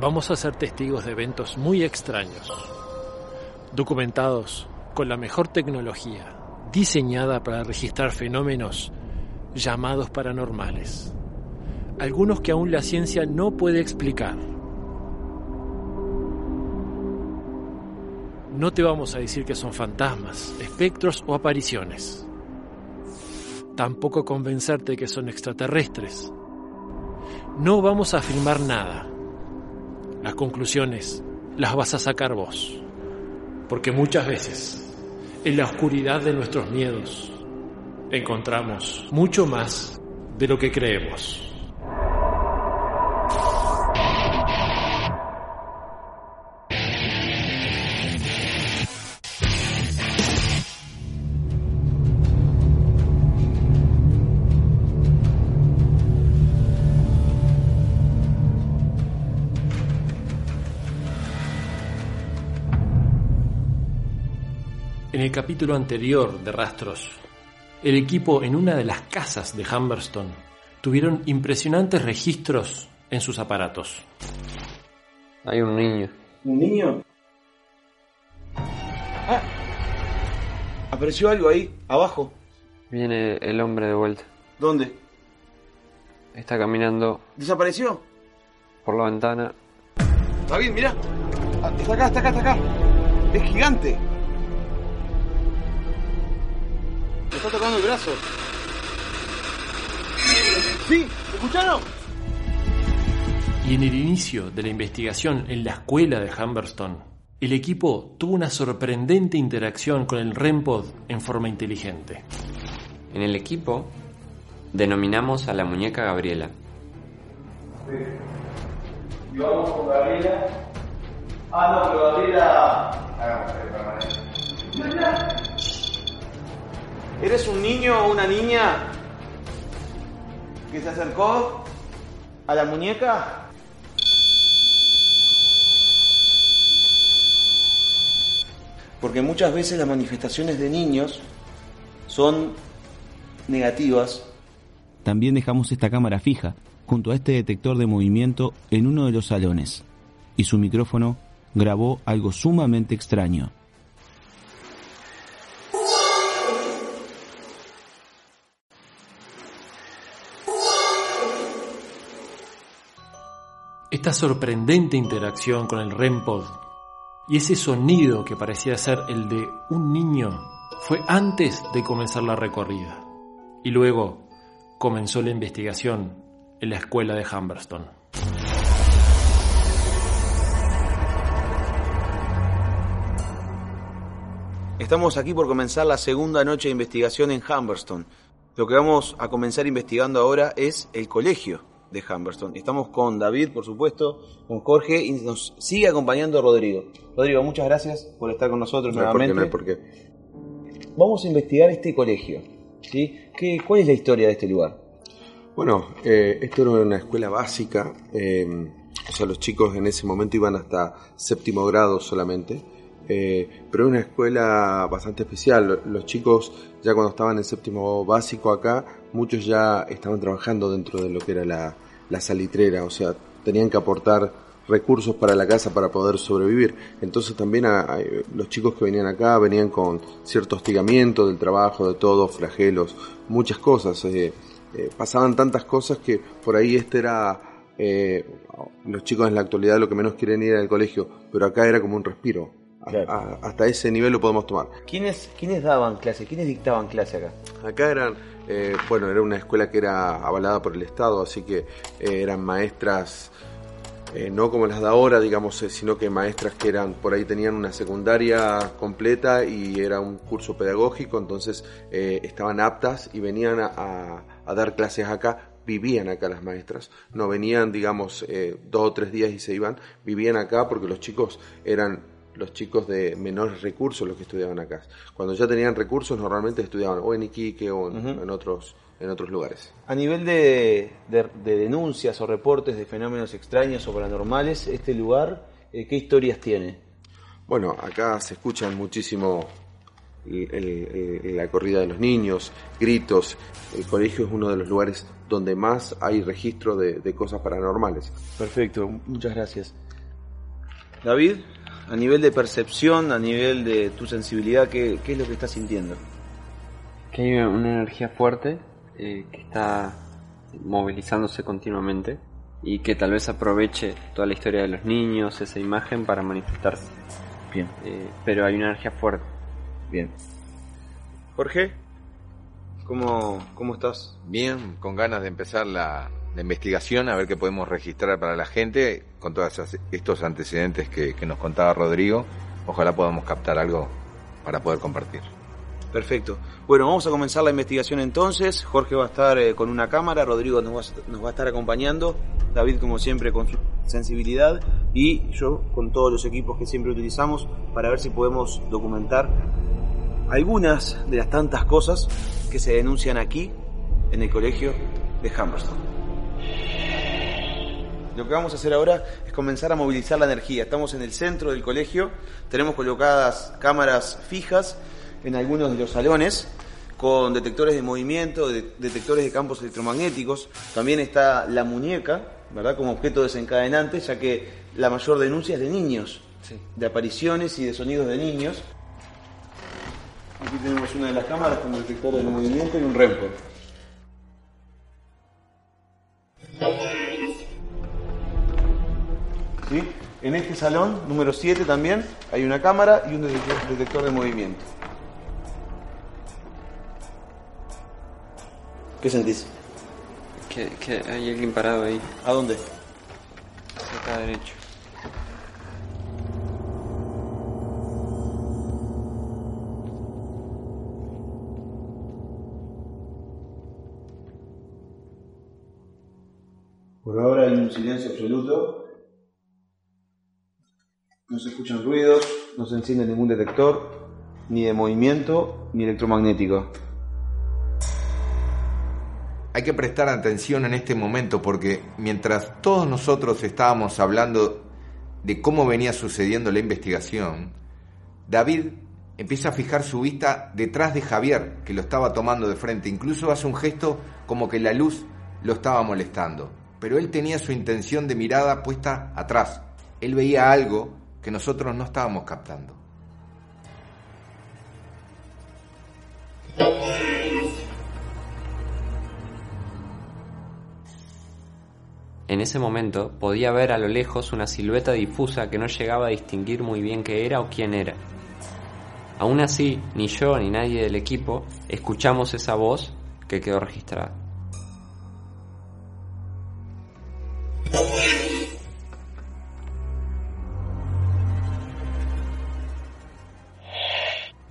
vamos a ser testigos de eventos muy extraños, documentados con la mejor tecnología, diseñada para registrar fenómenos llamados paranormales, algunos que aún la ciencia no puede explicar. No te vamos a decir que son fantasmas, espectros o apariciones. Tampoco convencerte que son extraterrestres. No vamos a afirmar nada. Las conclusiones las vas a sacar vos. Porque muchas veces, en la oscuridad de nuestros miedos, encontramos mucho más de lo que creemos. El capítulo anterior de Rastros, el equipo en una de las casas de Humberstone tuvieron impresionantes registros en sus aparatos. Hay un niño. ¿Un niño? Ah. Apareció algo ahí, abajo. Viene el hombre de vuelta. ¿Dónde? Está caminando ¿Desapareció? por la ventana. David, mira. Ah, Está acá, está acá, está acá. Es gigante. Me está tocando el brazo. Sí, ¿me escucharon? Y en el inicio de la investigación en la escuela de Humberstone, el equipo tuvo una sorprendente interacción con el REMPOD en forma inteligente. En el equipo denominamos a la muñeca Gabriela. Y vamos con Gabriela. Ah, no, pero Gabriela. ¿Eres un niño o una niña que se acercó a la muñeca? Porque muchas veces las manifestaciones de niños son negativas. También dejamos esta cámara fija junto a este detector de movimiento en uno de los salones y su micrófono grabó algo sumamente extraño. Esta sorprendente interacción con el REMPOD y ese sonido que parecía ser el de un niño fue antes de comenzar la recorrida. Y luego comenzó la investigación en la escuela de Humberstone. Estamos aquí por comenzar la segunda noche de investigación en Humberstone. Lo que vamos a comenzar investigando ahora es el colegio de Humberstone. Estamos con David, por supuesto, con Jorge y nos sigue acompañando Rodrigo. Rodrigo, muchas gracias por estar con nosotros No hay por qué, nuevamente. no hay por qué. Vamos a investigar este colegio. ¿sí? ¿Qué, ¿Cuál es la historia de este lugar? Bueno, eh, esto era una escuela básica, eh, o sea, los chicos en ese momento iban hasta séptimo grado solamente, eh, pero era una escuela bastante especial. Los chicos ya cuando estaban en séptimo básico acá, muchos ya estaban trabajando dentro de lo que era la, salitrera, o sea, tenían que aportar recursos para la casa para poder sobrevivir. Entonces también a- los chicos que venían acá venían con cierto hostigamiento del trabajo, de todo, flagelos, muchas cosas. eh, eh, pasaban tantas cosas que por ahí este era... eh, los chicos en la actualidad lo que menos quieren ir al colegio, pero acá era como un respiro. A- Claro. a- hasta ese nivel lo podemos tomar. ¿Quiénes, ¿Quiénes daban clase? ¿Quiénes dictaban clase acá? Acá eran, eh, bueno, era una escuela que era avalada por el Estado, así que eh, eran maestras, eh, no como las de ahora, digamos, eh, sino que maestras que eran, por ahí tenían una secundaria completa y era un curso pedagógico, entonces eh, estaban aptas y venían a, a- a dar clases acá, vivían acá las maestras, no venían, digamos, eh, dos o tres días y se iban, vivían acá porque los chicos eran los chicos de menores recursos los que estudiaban acá. Cuando ya tenían recursos, normalmente estudiaban o en Iquique o en, otros en otros lugares. A nivel de, de- de denuncias o reportes de fenómenos extraños o paranormales, este lugar, eh, ¿qué historias tiene? Bueno, acá se escuchan muchísimo el- el- el- la corrida de los niños, gritos. El colegio es uno de los lugares donde más hay registro de, de cosas paranormales. Perfecto, muchas gracias. David, a nivel de percepción, a nivel de tu sensibilidad, ¿qué, qué es lo que estás sintiendo? Que hay una energía fuerte eh, que está movilizándose continuamente y que tal vez aproveche toda la historia de los niños, esa imagen para manifestarse. Bien, Eh, pero hay una energía fuerte. bien. Jorge, ¿cómo, cómo estás? Bien, con ganas de empezar la, la investigación, a ver qué podemos registrar para la gente con todos estos antecedentes que, nos contaba Rodrigo. Ojalá podamos captar algo para poder compartir. Perfecto. Bueno, vamos a comenzar la investigación entonces. Jorge va a estar eh, con una cámara, Rodrigo nos va, a- estar acompañando, David como siempre con su sensibilidad y yo con todos los equipos que siempre utilizamos para ver si podemos documentar algunas de las tantas cosas que se denuncian aquí en el colegio de Humberston. Lo que vamos a hacer ahora es comenzar a movilizar la energía. Estamos en el centro del colegio, tenemos colocadas cámaras fijas en algunos de los salones con detectores de movimiento, de- detectores de campos electromagnéticos. También está la muñeca, ¿verdad? Como objeto desencadenante, ya que la mayor denuncia es de niños, de apariciones y de sonidos de niños. Aquí tenemos una de las cámaras con detectores de movimiento y un REMPO. ¿Sí? En este salón, número 7 también, hay una cámara y un detector, detector de movimiento. ¿Qué sentís? Que, que hay alguien parado ahí, ¿A dónde? acá derecho. Por ahora hay un silencio absoluto. No se escuchan ruidos, no se enciende ningún detector, ni de movimiento, ni electromagnético. Hay que prestar atención en este momento porque mientras todos nosotros estábamos hablando de cómo venía sucediendo la investigación, David empieza a fijar su vista detrás de Javier, que lo estaba tomando de frente. Incluso hace un gesto como que la luz lo estaba molestando. Pero él tenía su intención de mirada puesta atrás. Él veía algo que nosotros no estábamos captando. En ese momento podía ver a lo lejos una silueta difusa que no llegaba a distinguir muy bien qué era o quién era. Aún así, ni yo ni nadie del equipo escuchamos esa voz que quedó registrada.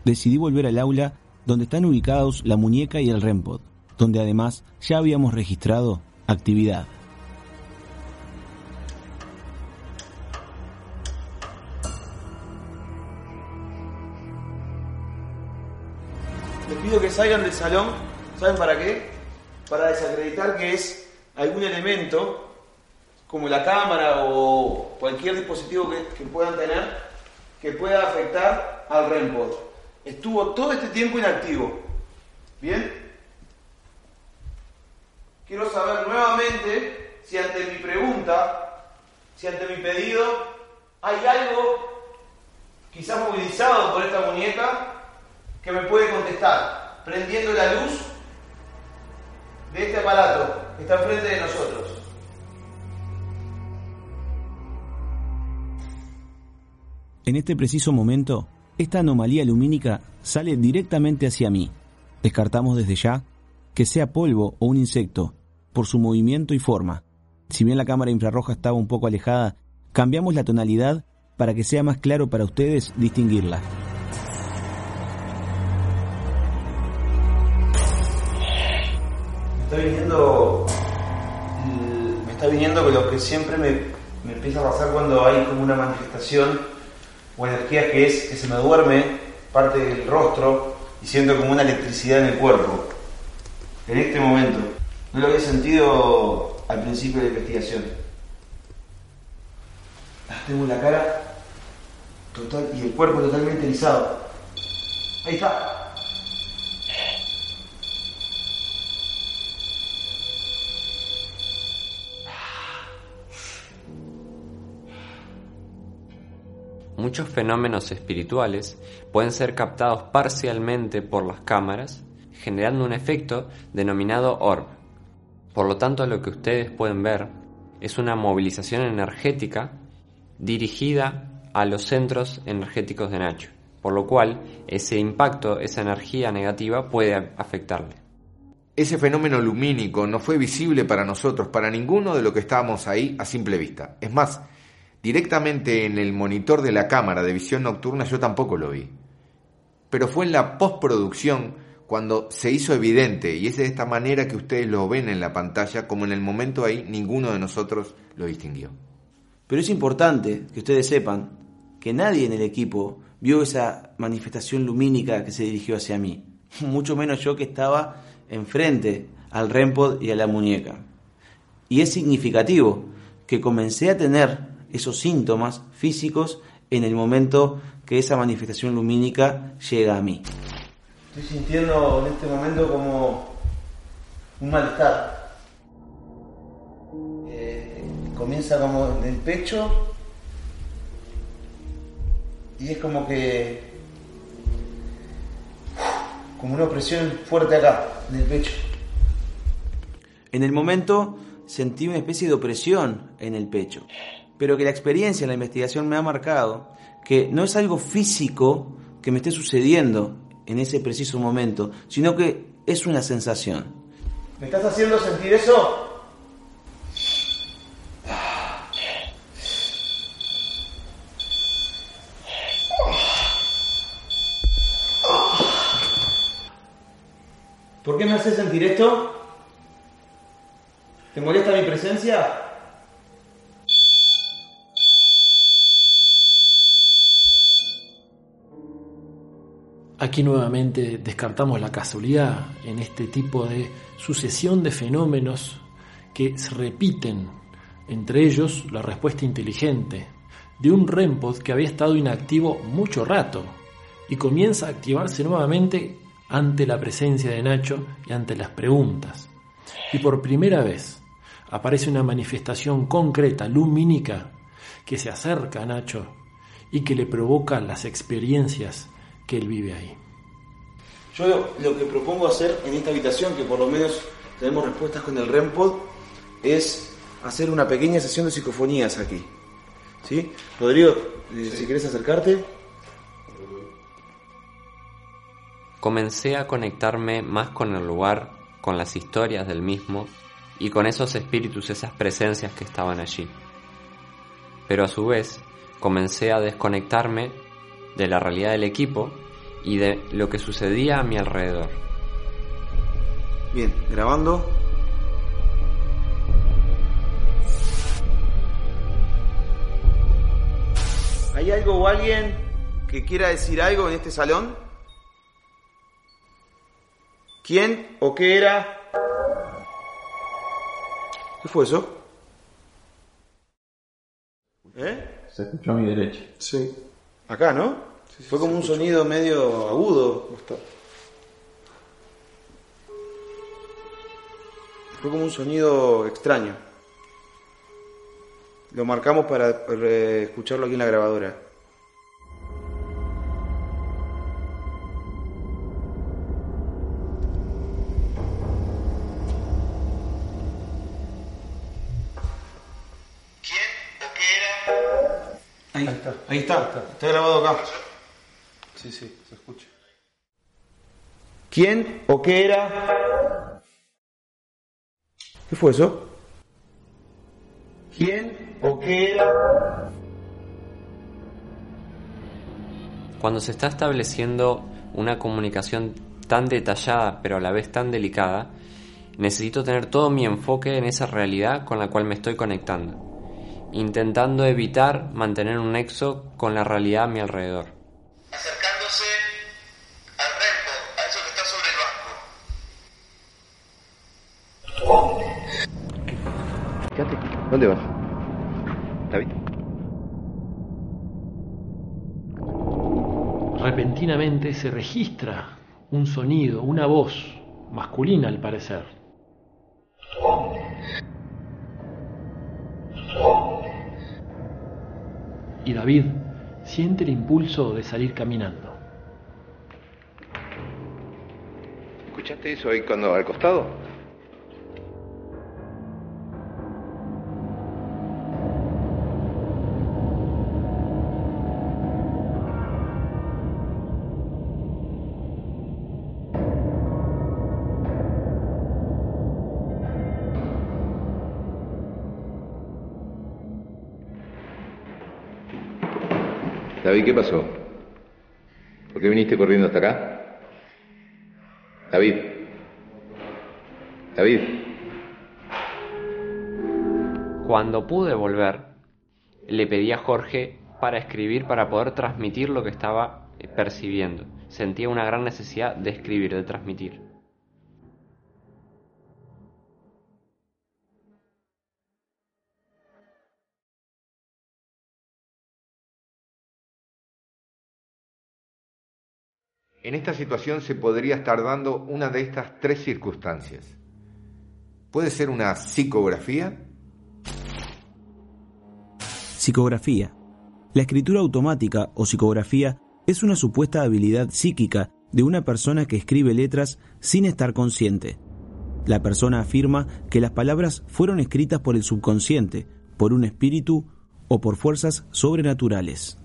Decidí volver al aula donde están ubicados la muñeca y el REMPOD, donde además ya habíamos registrado actividad. Les pido que salgan del salón. ¿Saben para qué? Para desacreditar que es algún elemento, como la cámara o cualquier dispositivo que, que puedan tener, que pueda afectar al REMPOD. Estuvo todo este tiempo inactivo. ¿Bien? Quiero saber nuevamente si ante mi pregunta, si ante mi pedido, hay algo quizás movilizado por esta muñeca que me puede contestar, prendiendo la luz de este aparato que está enfrente de nosotros. En este preciso momento, esta anomalía lumínica sale directamente hacia mí. Descartamos desde ya que sea polvo o un insecto, por su movimiento y forma. Si bien la cámara infrarroja estaba un poco alejada, cambiamos la tonalidad para que sea más claro para ustedes distinguirla. Me está viniendo. Me está viniendo lo que siempre me, me empieza a pasar cuando hay como una manifestación o energía que es que se me duerme parte del rostro y siento como una electricidad en el cuerpo. En este momento. No lo había sentido al principio de la investigación. Tengo la cara total y el cuerpo totalmente erizado. Ahí está. Muchos fenómenos espirituales pueden ser captados parcialmente por las cámaras, generando un efecto denominado orb. Por lo tanto, lo que ustedes pueden ver es una movilización energética dirigida a los centros energéticos de Nacho, por lo cual ese impacto, esa energía negativa puede afectarle. Ese fenómeno lumínico no fue visible para nosotros, para ninguno de los que estábamos ahí a simple vista. Es más, directamente en el monitor de la cámara de visión nocturna yo tampoco lo vi. Pero fue en la postproducción cuando se hizo evidente, y es de esta manera que ustedes lo ven en la pantalla, como en el momento ahí ninguno de nosotros lo distinguió. Pero es importante que ustedes sepan que nadie en el equipo vio esa manifestación lumínica que se dirigió hacia mí, mucho menos yo que estaba enfrente al REMPOD y a la muñeca. Y es significativo que comencé a tener esos síntomas físicos en el momento que esa manifestación lumínica llega a mí. Estoy sintiendo en este momento como un malestar. Eh, comienza como en el pecho y es como que como una opresión fuerte acá, en el pecho. En el momento sentí una especie de opresión en el pecho, pero que la experiencia en la investigación me ha marcado que no es algo físico que me esté sucediendo en ese preciso momento, sino que es una sensación. ¿Me estás haciendo sentir eso? ¿Por qué me haces sentir esto? ¿Te molesta mi presencia? Aquí nuevamente descartamos la casualidad en este tipo de sucesión de fenómenos que se repiten, entre ellos la respuesta inteligente de un REMPOD que había estado inactivo mucho rato y comienza a activarse nuevamente ante la presencia de Nacho y ante las preguntas. Y por primera vez aparece una manifestación concreta, lumínica, que se acerca a Nacho y que le provoca las experiencias que él vive ahí. Yo lo que propongo hacer en esta habitación, que por lo menos tenemos respuestas con el REMPOD, es hacer una pequeña sesión de psicofonías aquí. ¿Sí? Rodrigo, eh, si quieres acercarte. Comencé a conectarme más con el lugar, con las historias del mismo y con esos espíritus, esas presencias que estaban allí. Pero a su vez, comencé a desconectarme de la realidad del equipo y de lo que sucedía a mi alrededor. Bien, grabando. ¿Hay algo o alguien que quiera decir algo en este salón? ¿Quién o qué era? ¿Qué fue eso? ¿Eh? Se escuchó a mi derecha. Sí. Acá, ¿no? Fue como un sonido medio agudo. Fue como un sonido extraño. Lo marcamos para escucharlo aquí en la grabadora. ¿Quién o qué era? Ahí, está. Ahí está. Está grabado acá. Sí, sí, se escucha. ¿Quién o qué era? ¿Qué fue eso? ¿Quién o qué era? Cuando se está estableciendo una comunicación tan detallada pero a la vez tan delicada, necesito tener todo mi enfoque en esa realidad con la cual me estoy conectando, intentando evitar mantener un nexo con la realidad a mi alrededor. ¿Dónde vas? David. Repentinamente se registra un sonido, una voz masculina al parecer. Y David siente el impulso de salir caminando. ¿Escuchaste eso ahí cuando al costado? David, ¿qué pasó? ¿Por qué viniste corriendo hasta acá? David. David. Cuando pude volver, le pedí a Jorge para escribir para poder transmitir lo que estaba eh, percibiendo. Sentía una gran necesidad de escribir, de transmitir. En esta situación se podría estar dando una de estas tres circunstancias. Puede ser una psicografía, Psicografía. La escritura automática o psicografía es una supuesta habilidad psíquica de una persona que escribe letras sin estar consciente. La persona afirma que las palabras fueron escritas por el subconsciente, por un espíritu o por fuerzas sobrenaturales.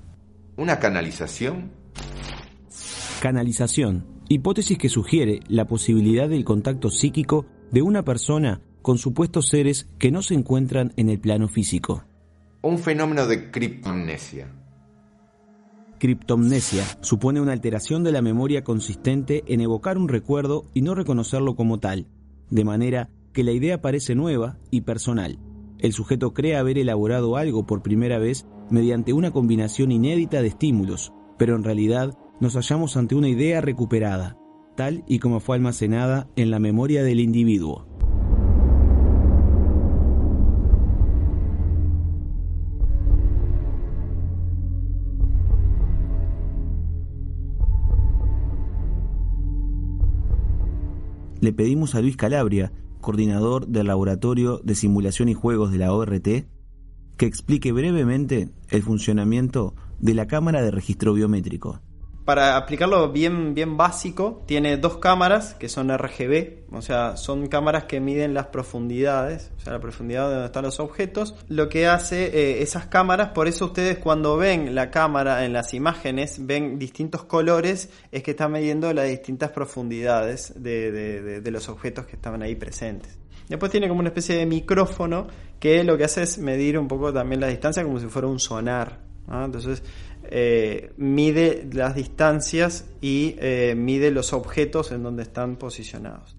una canalización, Canalización. Hipótesis que sugiere la posibilidad del contacto psíquico de una persona con supuestos seres que no se encuentran en el plano físico. un fenómeno de criptomnesia. Criptomnesia supone una alteración de la memoria consistente en evocar un recuerdo y no reconocerlo como tal, de manera que la idea parece nueva y personal. El sujeto cree haber elaborado algo por primera vez mediante una combinación inédita de estímulos, pero en realidad nos hallamos ante una idea recuperada, tal y como fue almacenada en la memoria del individuo. le pedimos a Luis Calabria, coordinador del Laboratorio de Simulación y Juegos de la ORT, que explique brevemente el funcionamiento de la cámara de registro biométrico. Para aplicarlo bien, bien básico, tiene dos cámaras que son RGB, o sea, son cámaras que miden las profundidades, o sea, la profundidad de donde están los objetos. Lo que hace eh, esas cámaras, por eso ustedes cuando ven la cámara en las imágenes, ven distintos colores, es que está midiendo las distintas profundidades de, de- de- los objetos que estaban ahí presentes. Después tiene como una especie de micrófono que lo que hace es medir un poco también la distancia como si fuera un sonar. Entonces eh, mide las distancias y eh, mide los objetos en donde están posicionados.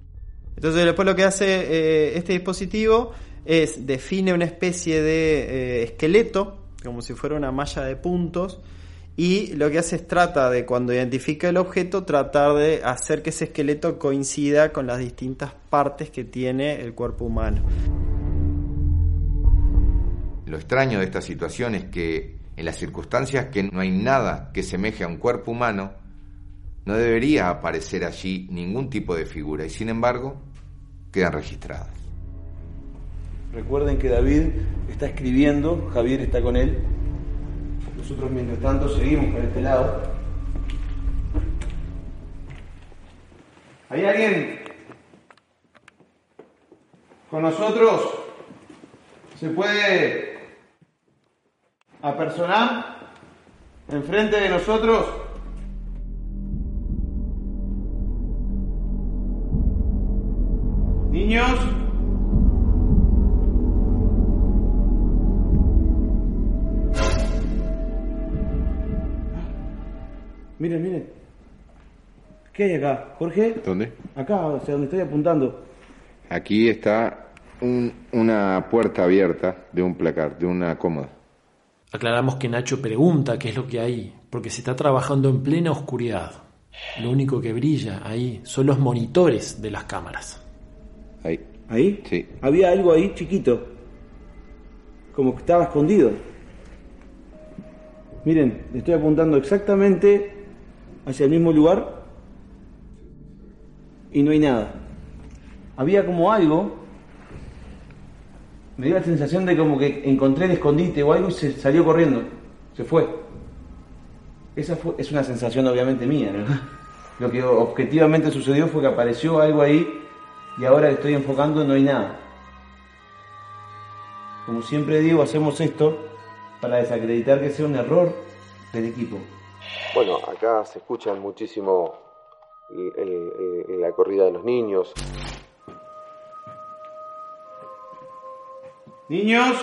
Entonces después lo que hace eh, este dispositivo es define una especie de esqueleto, como si fuera una malla de puntos, y lo que hace es trata de cuando identifica el objeto, tratar de hacer que ese esqueleto coincida con las distintas partes que tiene el cuerpo humano. Lo extraño de esta situación es que en las circunstancias que no hay nada que semeje a un cuerpo humano, no debería aparecer allí ningún tipo de figura y sin embargo quedan registradas. Recuerden que David está escribiendo, Javier está con él. Nosotros mientras tanto seguimos por este lado. ¿Hay alguien con nosotros? ¿Se puede apersonar enfrente de nosotros? Niños. Miren, miren. ¿Qué hay acá? Jorge, ¿Dónde? acá, hacia donde estoy apuntando. Aquí está un- una puerta abierta de un placar, de una cómoda. Aclaramos que Nacho pregunta qué es lo que hay, porque se está trabajando en plena oscuridad. Lo único que brilla ahí son los monitores de las cámaras. Ahí. ¿Ahí? Sí. Había algo ahí chiquito. Como que estaba escondido. Miren, le estoy apuntando exactamente hacia el mismo lugar y no hay nada. Había como algo. Me dio la sensación de como que encontré el escondite o algo y se salió corriendo. Se fue. Esa fue, es una sensación obviamente mía, ¿no? Lo que objetivamente sucedió fue que apareció algo ahí y ahora que estoy enfocando no hay nada. Como siempre digo, hacemos esto para desacreditar que sea un error del equipo. Bueno, acá se escuchan muchísimo el- el- el- la corrida de los niños. Niños,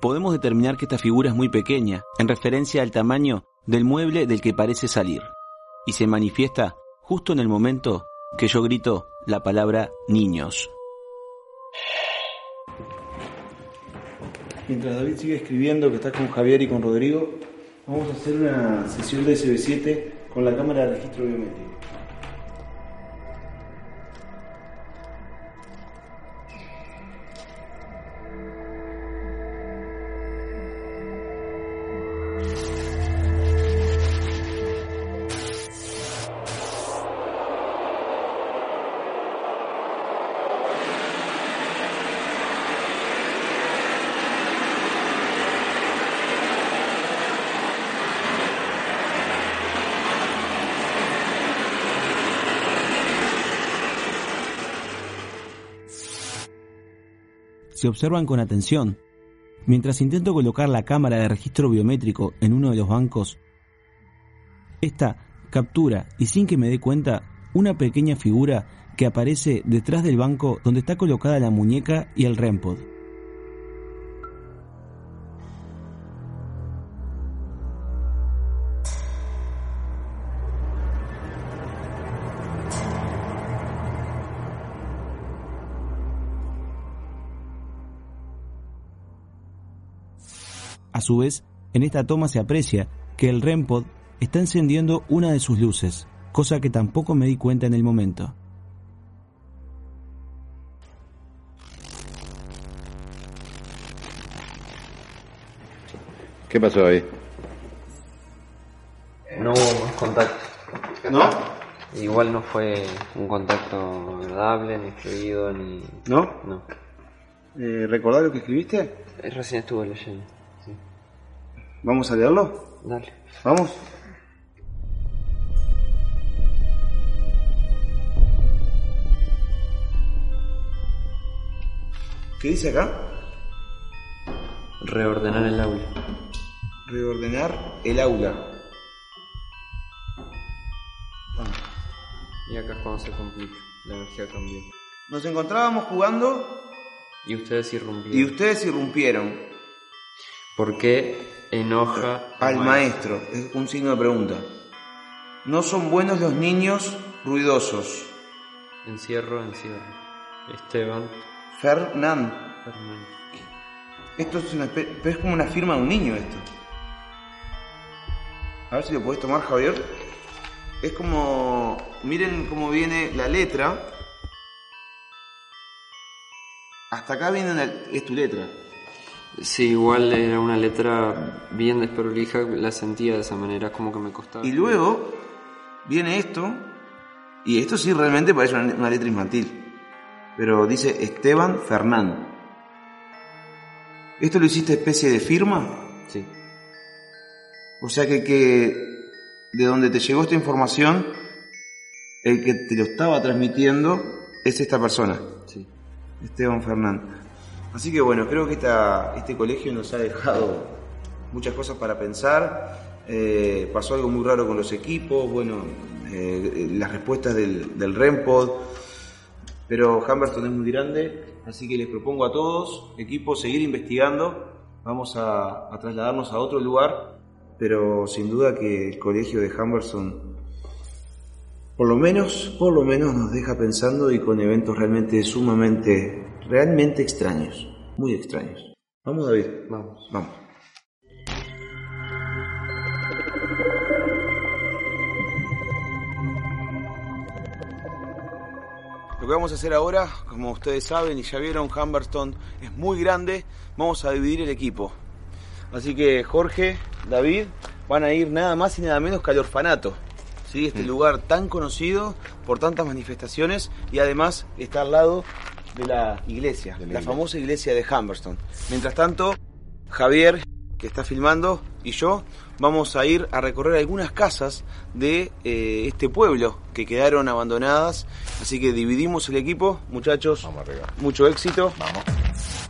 Podemos determinar que esta figura es muy pequeña, en referencia al tamaño del mueble del que parece salir, y se manifiesta justo en el momento que yo grito la palabra niños. mientras David sigue escribiendo que está con Javier y con Rodrigo, vamos a hacer una sesión de SB7 con la cámara de registro biométrico. Si observan con atención, mientras intento colocar la cámara de registro biométrico en uno de los bancos, esta captura, y sin que me dé cuenta, una pequeña figura que aparece detrás del banco donde está colocada la muñeca y el REMPOD. A su vez, en esta toma se aprecia que el REMPOD está encendiendo una de sus luces, cosa que tampoco me di cuenta en el momento. ¿Qué pasó ahí? No hubo más contacto. ¿No? Igual no fue un contacto agradable, ni fluido, ni... ¿No? No. Eh, ¿Recordás lo que escribiste? Eh, Recién estuve leyendo. ¿Vamos a leerlo? Dale. ¿Vamos? ¿Qué dice acá? Reordenar el aula. Reordenar el aula. Y acá es cuando se complica. La energía cambió. Nos encontrábamos jugando Y ustedes irrumpieron. y ustedes irrumpieron ¿Por qué enoja al maestro. Es un signo de pregunta. No son buenos los niños ruidosos. Encierro, encierro. Esteban Fernán. Fernández. Esto es, una pero es como una firma de un niño esto. A ver si lo puedes tomar, Javier. Es como... Miren cómo viene la letra. Hasta acá viene una- es tu letra. Sí, igual era una letra bien desprolija, la sentía de esa manera, como que me costaba. Y luego viene esto. Y esto sí realmente parece una, una letra infantil. Pero dice Esteban Fernán. ¿Esto lo hiciste especie de firma? Sí, O sea que, que de donde te llegó esta información, el que te lo estaba transmitiendo es esta persona, sí. Esteban Fernán. Así que bueno, creo que esta, este colegio nos ha dejado muchas cosas para pensar. Eh, pasó algo muy raro con los equipos, bueno, eh, las respuestas del, REMPOD. Pero Humberston es muy grande, así que les propongo a todos, equipos, seguir investigando. Vamos a, trasladarnos a otro lugar, pero sin duda que el colegio de Humberston, por lo menos, por lo menos nos deja pensando y con eventos realmente sumamente, realmente extraños, muy extraños. Vamos, David. Vamos. Vamos. Lo que vamos a hacer ahora, como ustedes saben y ya vieron, Humberston es muy grande. Vamos a dividir el equipo. Así que Jorge, David, van a ir nada más y nada menos que al orfanato. ¿sí? Este lugar tan conocido por tantas manifestaciones y además está al lado de la iglesia, De la la, iglesia. famosa iglesia de Humberston. Mientras tanto, Javier, que está filmando, y yo vamos a ir a recorrer algunas casas de eh, este pueblo que quedaron abandonadas. Así que dividimos el equipo, muchachos. Vamos arriba. Mucho éxito. Vamos.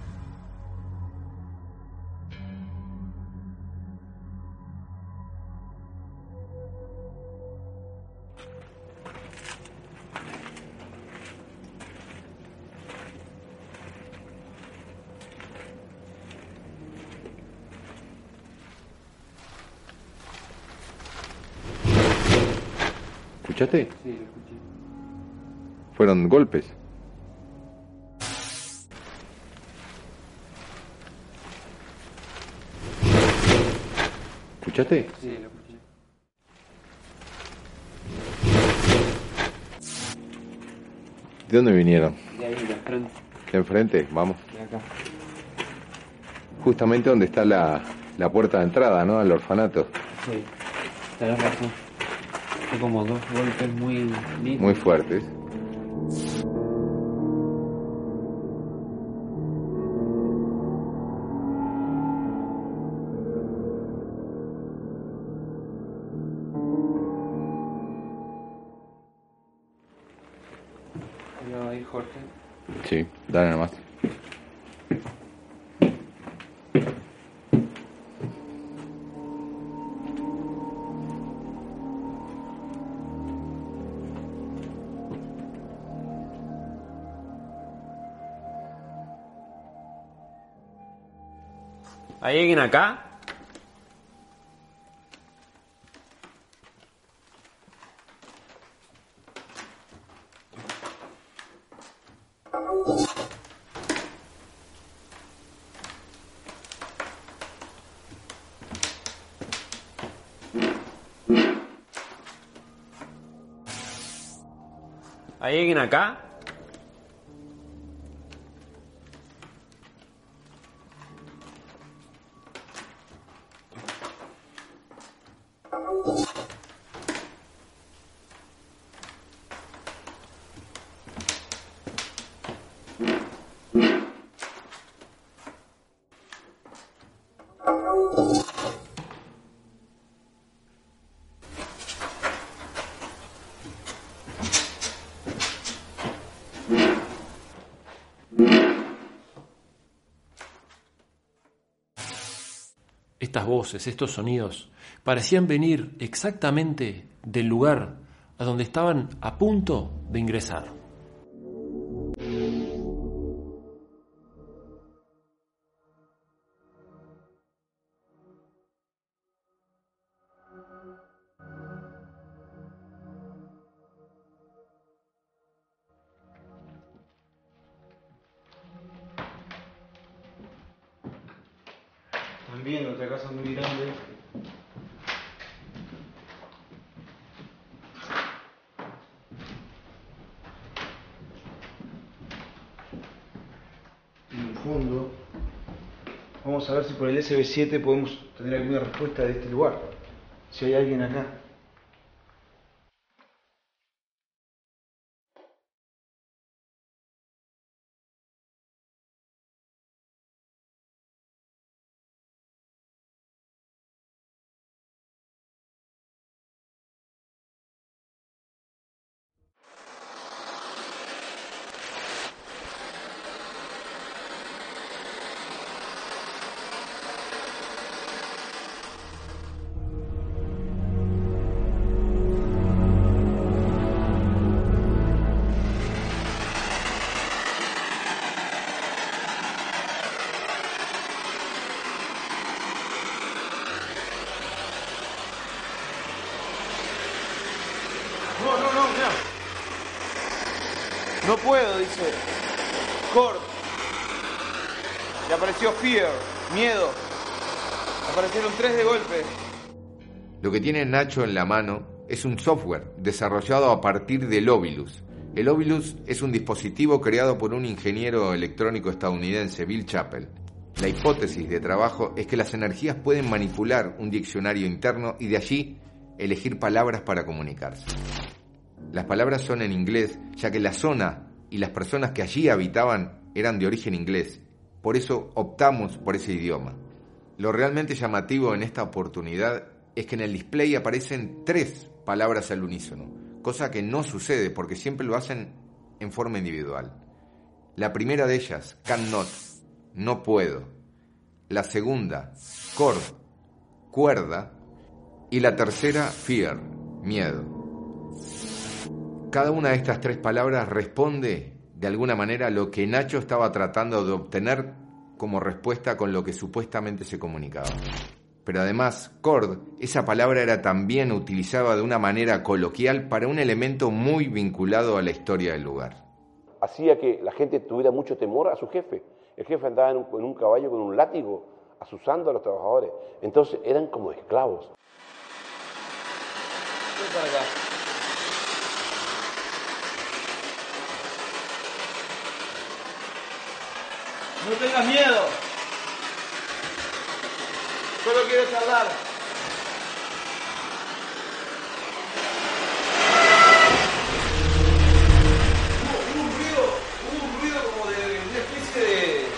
¿Escuchaste? Sí, lo escuché. Fueron golpes. ¿Escuchaste? Sí, lo escuché. ¿De dónde vinieron? De ahí, de frente, De enfrente, vamos. de acá. Justamente donde está la, la puerta de entrada, ¿no? Al orfanato. Sí, tenés razón. Como dos golpes muy. Muy fuertes. ¿Hay alguien acá? ¿Hay alguien acá? Estas voces, estos sonidos, parecían venir exactamente del lugar a donde estaban a punto de ingresar. CB7 podemos tener alguna respuesta de este lugar, si hay alguien acá. Dice. Cord. Y apareció Fear, miedo. Aparecieron tres de golpe. Lo que tiene Nacho en la mano es un software desarrollado a partir del Ovilus. El Ovilus es un dispositivo creado por un ingeniero electrónico estadounidense, Bill Chappell. La hipótesis de trabajo es que las energías pueden manipular un diccionario interno y de allí elegir palabras para comunicarse. Las palabras son en inglés, ya que la zona y las personas que allí habitaban eran de origen inglés. Por eso optamos por ese idioma. Lo realmente llamativo en esta oportunidad es que en el display aparecen tres palabras al unísono, cosa que no sucede porque siempre lo hacen en forma individual. La primera de ellas, cannot, no puedo. La segunda, cord, cuerda. Y la tercera, fear, miedo. Cada una de estas tres palabras responde de alguna manera a lo que Nacho estaba tratando de obtener como respuesta con lo que supuestamente se comunicaba. Pero además, cord, esa palabra era también utilizada de una manera coloquial para un elemento muy vinculado a la historia del lugar. Hacía que la gente tuviera mucho temor a su jefe. El jefe andaba en un, caballo con un látigo, asusando a los trabajadores. Entonces eran como esclavos. No tengas miedo. Solo quiero charlar. Hubo, un ruido, hubo un ruido como de una especie de.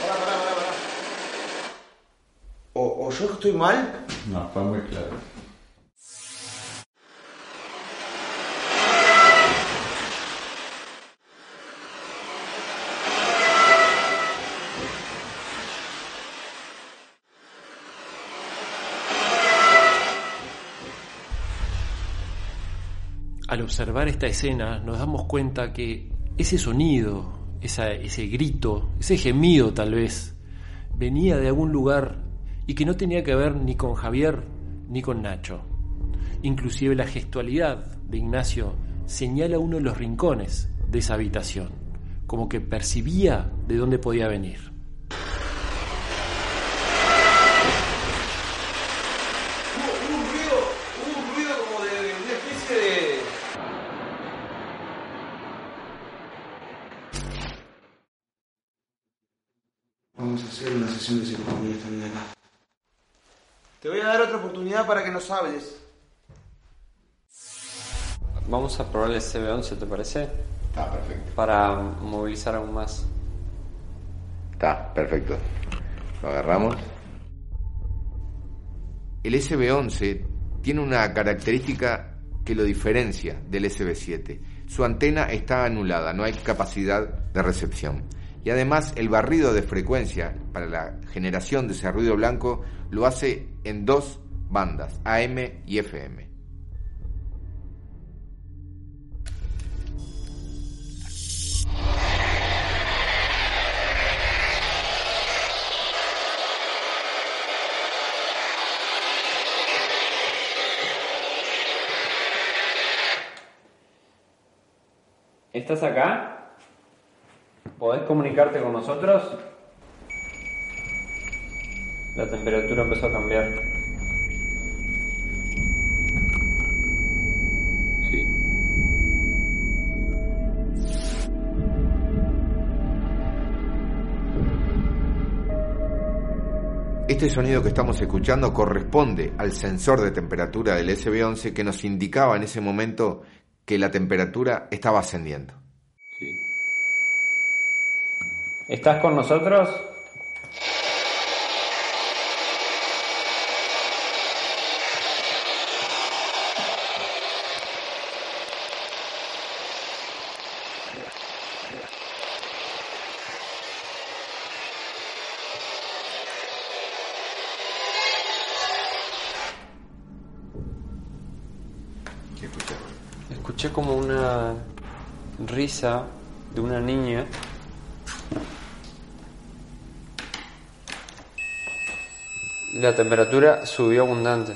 Pará, pará, pará, pará. O, o yo estoy mal. No, fue muy claro. Al observar esta escena nos damos cuenta que ese sonido, ese grito, ese gemido tal vez, venía de algún lugar y que no tenía que ver ni con Javier ni con Nacho. Inclusive la gestualidad de Ignacio señala uno de los rincones de esa habitación, como que percibía de dónde podía venir. Te voy a dar otra oportunidad para que nos hables. Vamos a probar el CB11, ¿te parece? Está perfecto. Para movilizar aún más. Está perfecto. Lo agarramos. El SB11 tiene una característica que lo diferencia del SB7. Su antena está anulada, no hay capacidad de recepción. Y además el barrido de frecuencia para la generación de ese ruido blanco lo hace en dos bandas, AM y FM. ¿Estás acá? ¿Podés comunicarte con nosotros? La temperatura empezó a cambiar. Sí. Este sonido que estamos escuchando corresponde al sensor de temperatura del SB11 que nos indicaba en ese momento que la temperatura estaba ascendiendo. ¿Estás con nosotros? Escuché como una risa de una niña La temperatura subió abundante.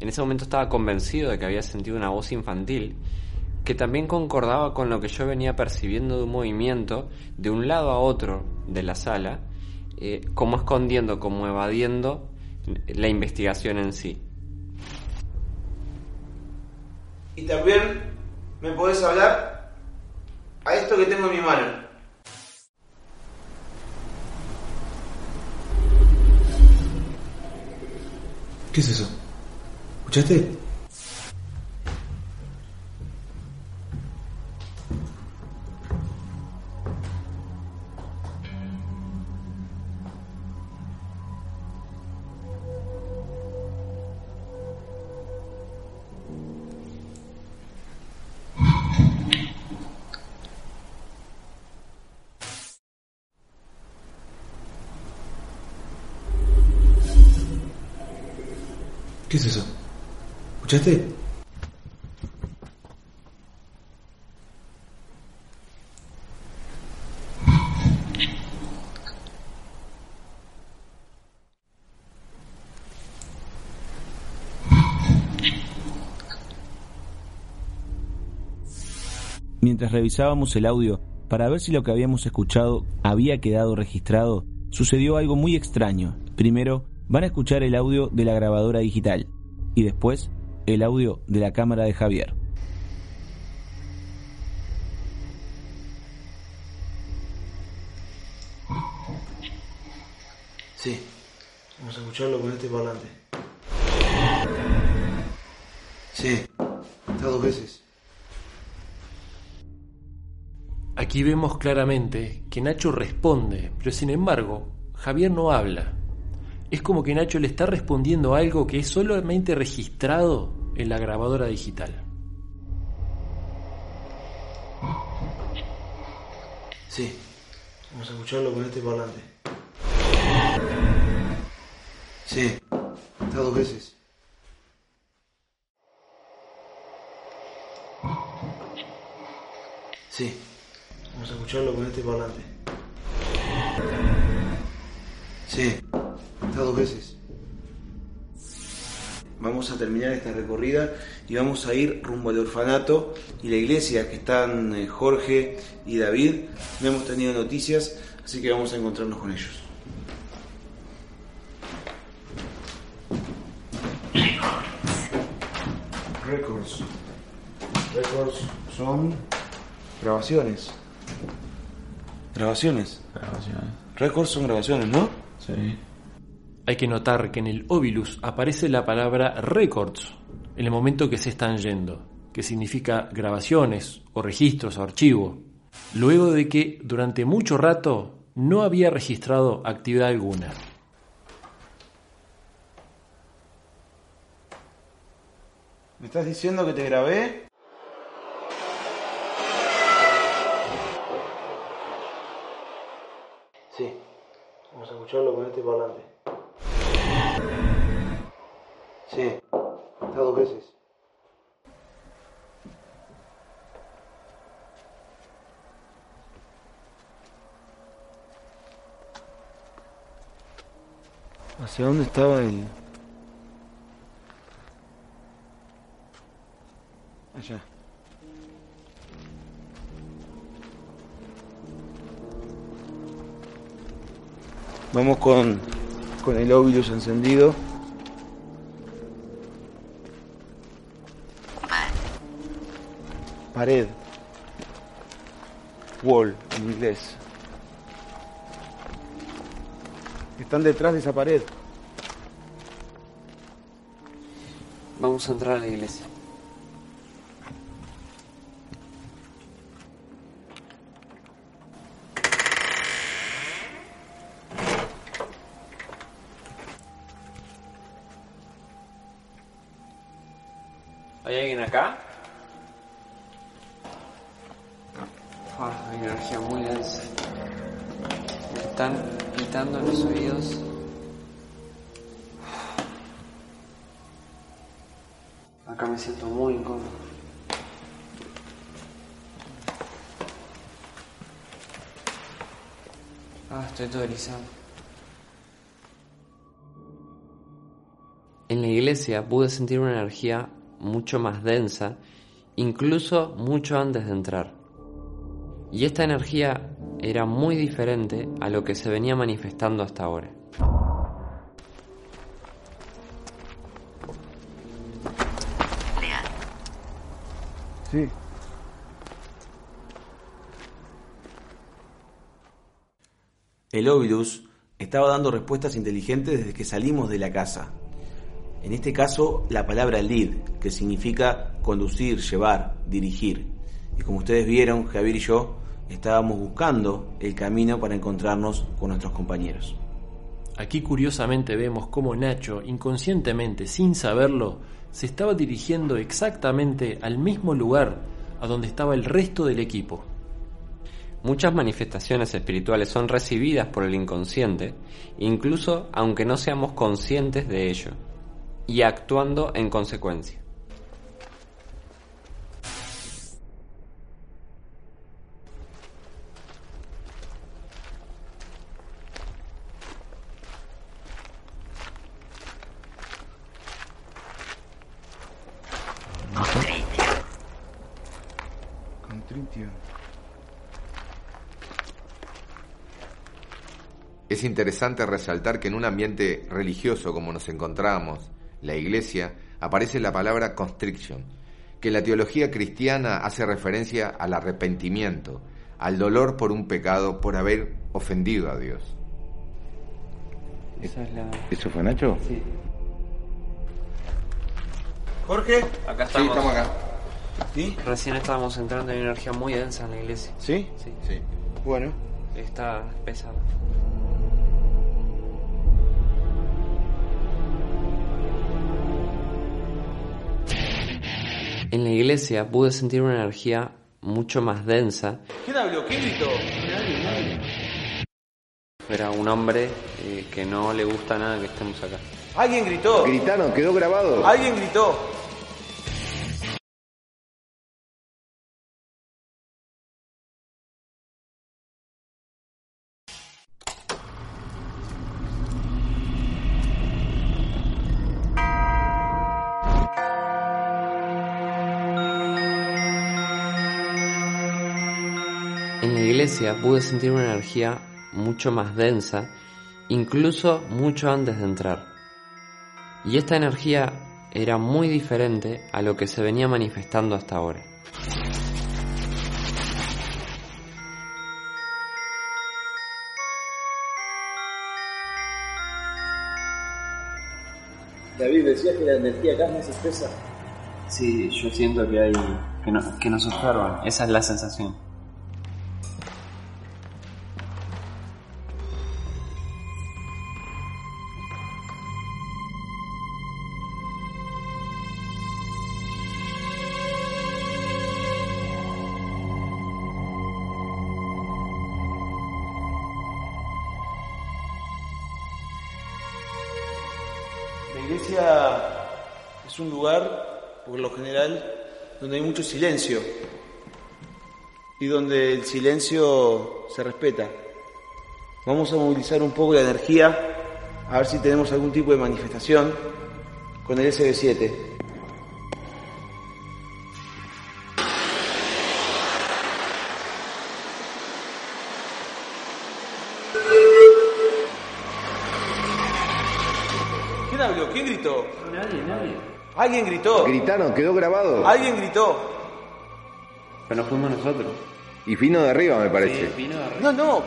En ese momento estaba convencido de que había sentido una voz infantil que también concordaba con lo que yo venía percibiendo de un movimiento de un lado a otro de la sala eh, como escondiendo, como evadiendo la investigación en sí. Y también me podés hablar a esto que tengo en mi mano. ¿Qué es eso? ¿Escuchaste? ¿Qué es eso? ¿Escuchaste? Mientras revisábamos el audio para ver si lo que habíamos escuchado había quedado registrado, sucedió algo muy extraño. Primero, van a escuchar el audio de la grabadora digital y después el audio de la cámara de Javier. Sí, vamos a escucharlo con este parlante. Sí, está dos veces. Aquí vemos claramente que Nacho responde, pero sin embargo, Javier no habla. Es como que Nacho le está respondiendo algo que es solamente registrado en la grabadora digital. Sí, vamos a escucharlo con este parlante. Sí, está dos veces. Sí, vamos a escucharlo con este parlante. Sí, dos veces. Vamos a terminar esta recorrida y vamos a ir rumbo al orfanato y la iglesia que están eh, Jorge y David. No hemos tenido noticias, así que vamos a encontrarnos con ellos. Records. Records son grabaciones. Grabaciones. Grabaciones. Records son grabaciones, ¿no? Sí. Hay que notar que en el Ovilus aparece la palabra records en el momento que se están yendo, que significa grabaciones o registros o archivo, luego de que durante mucho rato no había registrado actividad alguna. ¿Me estás diciendo que te grabé? Sí, vamos a escucharlo con este parlante. Sí, dos veces. ¿Hacia dónde estaba el...? Allá. Vamos con, con el óvulos encendido. Pared. Wall en inglés. Están detrás de esa pared. Vamos a entrar a la iglesia. Estoy todo erizado. En la iglesia pude sentir una energía mucho más densa, incluso mucho antes de entrar. Y esta energía era muy diferente a lo que se venía manifestando hasta ahora. Sí. El Ovilus estaba dando respuestas inteligentes desde que salimos de la casa. En este caso, la palabra lead, que significa conducir, llevar, dirigir. Y como ustedes vieron, Javier y yo estábamos buscando el camino para encontrarnos con nuestros compañeros. Aquí curiosamente vemos cómo Nacho, inconscientemente, sin saberlo, se estaba dirigiendo exactamente al mismo lugar a donde estaba el resto del equipo. Muchas manifestaciones espirituales son recibidas por el inconsciente, incluso aunque no seamos conscientes de ello, y actuando en consecuencia. Es interesante resaltar que en un ambiente religioso como nos encontramos, la iglesia, aparece la palabra constriction, que la teología cristiana hace referencia al arrepentimiento, al dolor por un pecado, por haber ofendido a Dios. Esa es la... ¿Eso fue Nacho? Sí. Jorge, Acá Sí, estamos acá. ¿sí? Recién estábamos entrando en energía muy densa en la iglesia. ¿Sí? Sí. Sí. Bueno. Está pesado. En la iglesia pude sentir una energía mucho más densa. ¿Quién habló? ¿Quién gritó? Era un hombre eh, que no le gusta nada que estemos acá. Alguien gritó. Gritaron, quedó grabado. Alguien gritó. Iglesia pude sentir una energía mucho más densa, incluso mucho antes de entrar. Y esta energía era muy diferente a lo que se venía manifestando hasta ahora. David, decías que la energía acá es más espesa. Sí, yo siento que hay. que, no- que nos observan. Esa es la sensación. Donde hay mucho silencio y donde el silencio se respeta. Vamos a movilizar un poco la energía, a ver si tenemos algún tipo de manifestación con el SB7. ¿Quién habló? ¿Quién gritó? Nadie, nadie. Alguien gritó. Gritaron, quedó grabado. Alguien gritó. Pero no fuimos nosotros. Y vino de arriba, me parece. vino de arriba. No, no.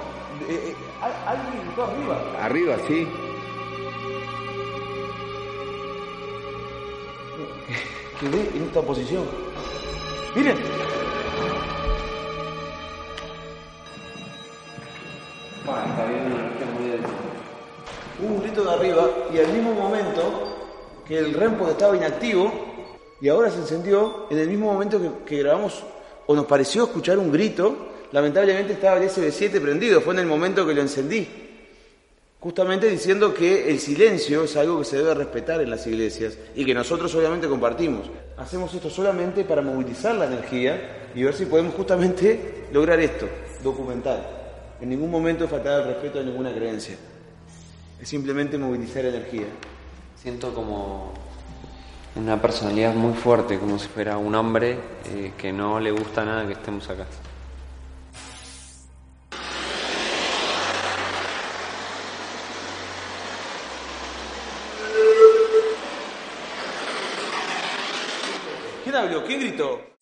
eh, eh, al- alguien gritó arriba. Arriba, sí. Quedé en esta posición. Miren. está habiendo una muy densa. Hubo un grito de arriba y al mismo momento que el REMPO estaba inactivo y ahora se encendió, en el mismo momento que, que grabamos o nos pareció escuchar un grito, lamentablemente estaba el SB7 prendido, fue en el momento que lo encendí. Justamente diciendo que el silencio es algo que se debe respetar en las iglesias y que nosotros obviamente compartimos. Hacemos esto solamente para movilizar la energía y ver si podemos justamente lograr esto, documentar. En ningún momento faltar el respeto a ninguna creencia. Es simplemente movilizar energía siento como una personalidad muy fuerte, como si fuera un hombre eh, que no le gusta nada que estemos acá. ¿Quién habló? ¿Quién gritó?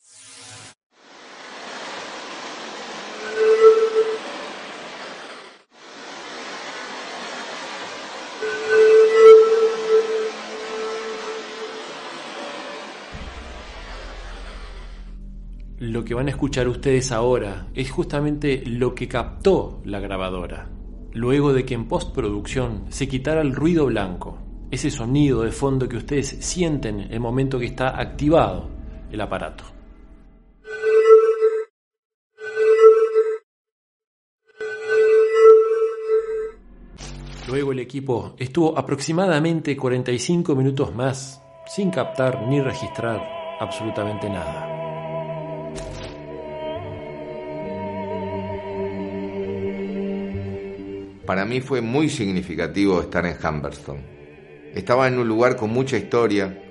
Lo que van a escuchar ustedes ahora es justamente lo que captó la grabadora, luego de que en postproducción se quitara el ruido blanco, ese sonido de fondo que ustedes sienten el momento que está activado el aparato. Luego el equipo estuvo aproximadamente 45 minutos más sin captar ni registrar absolutamente nada. Para mí fue muy significativo estar en Humberston. Estaba en un lugar con mucha historia,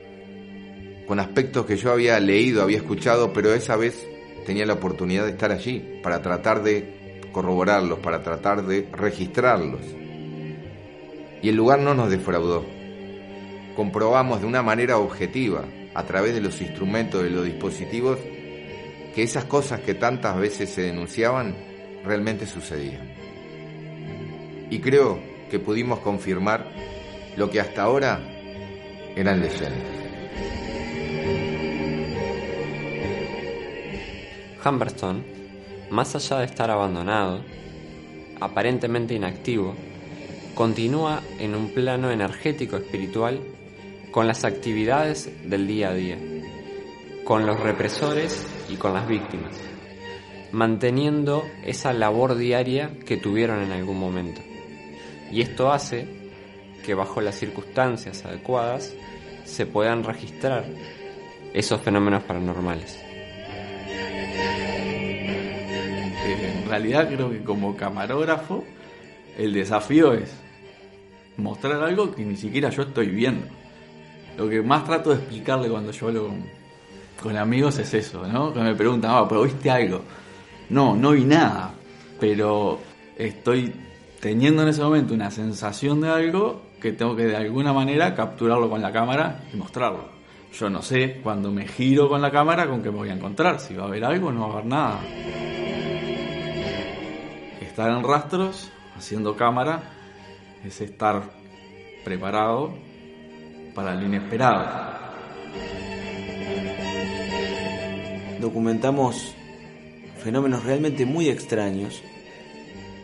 con aspectos que yo había leído, había escuchado, pero esa vez tenía la oportunidad de estar allí para tratar de corroborarlos, para tratar de registrarlos. Y el lugar no nos defraudó. Comprobamos de una manera objetiva, a través de los instrumentos, de los dispositivos, que esas cosas que tantas veces se denunciaban realmente sucedían y creo que pudimos confirmar lo que hasta ahora eran leyendas. Humberstone, más allá de estar abandonado, aparentemente inactivo, continúa en un plano energético espiritual con las actividades del día a día, con los represores y con las víctimas, manteniendo esa labor diaria que tuvieron en algún momento. Y esto hace que bajo las circunstancias adecuadas se puedan registrar esos fenómenos paranormales. Eh, en realidad creo que como camarógrafo el desafío es mostrar algo que ni siquiera yo estoy viendo. Lo que más trato de explicarle cuando yo hablo con, amigos es eso, ¿no? Que me preguntan, ah, pero viste algo. No, no vi nada, pero estoy teniendo en ese momento una sensación de algo que tengo que de alguna manera capturarlo con la cámara y mostrarlo. Yo no sé cuando me giro con la cámara con qué me voy a encontrar, si va a haber algo o no va a haber nada. Estar en rastros, haciendo cámara, es estar preparado para lo inesperado. Documentamos fenómenos realmente muy extraños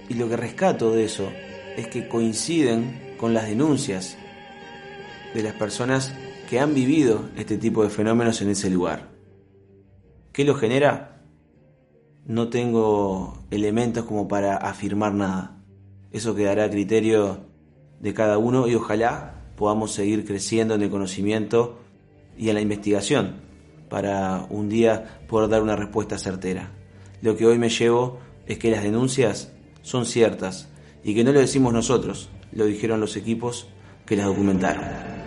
y lo que rescato de eso es que coinciden con las denuncias de las personas que han vivido este tipo de fenómenos en ese lugar. ¿Qué lo genera? No tengo elementos como para afirmar nada. Eso quedará a criterio de cada uno y ojalá podamos seguir creciendo en el conocimiento y en la investigación para un día poder dar una respuesta certera. Lo que hoy me llevo es que las denuncias son ciertas y que no lo decimos nosotros, lo dijeron los equipos que las documentaron.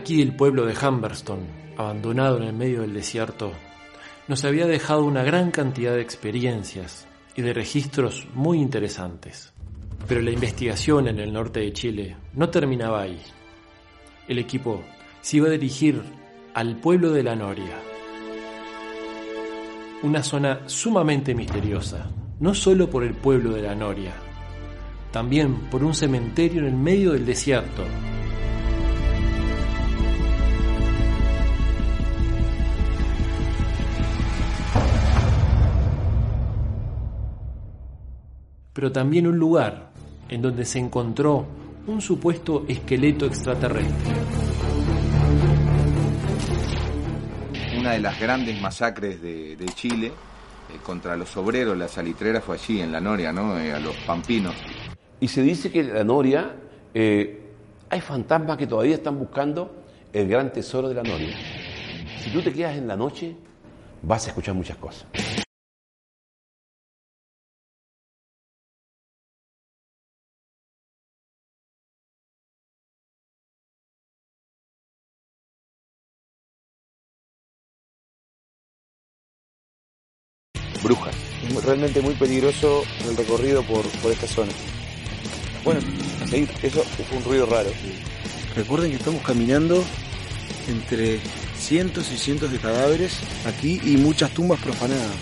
Aquí el pueblo de Humberston, abandonado en el medio del desierto, nos había dejado una gran cantidad de experiencias y de registros muy interesantes. Pero la investigación en el norte de Chile no terminaba ahí. El equipo se iba a dirigir al pueblo de la Noria, una zona sumamente misteriosa, no solo por el pueblo de la Noria, también por un cementerio en el medio del desierto pero también un lugar en donde se encontró un supuesto esqueleto extraterrestre. Una de las grandes masacres de, de Chile eh, contra los obreros, la salitrera fue allí, en la Noria, ¿no? Eh, a los Pampinos. Y se dice que en la Noria eh, hay fantasmas que todavía están buscando el gran tesoro de la Noria. Si tú te quedas en la noche, vas a escuchar muchas cosas. Brujas. Es realmente muy peligroso el recorrido por, por esta zona. Bueno, a seguir. Eso fue un ruido raro. Recuerden que estamos caminando entre cientos y cientos de cadáveres aquí y muchas tumbas profanadas.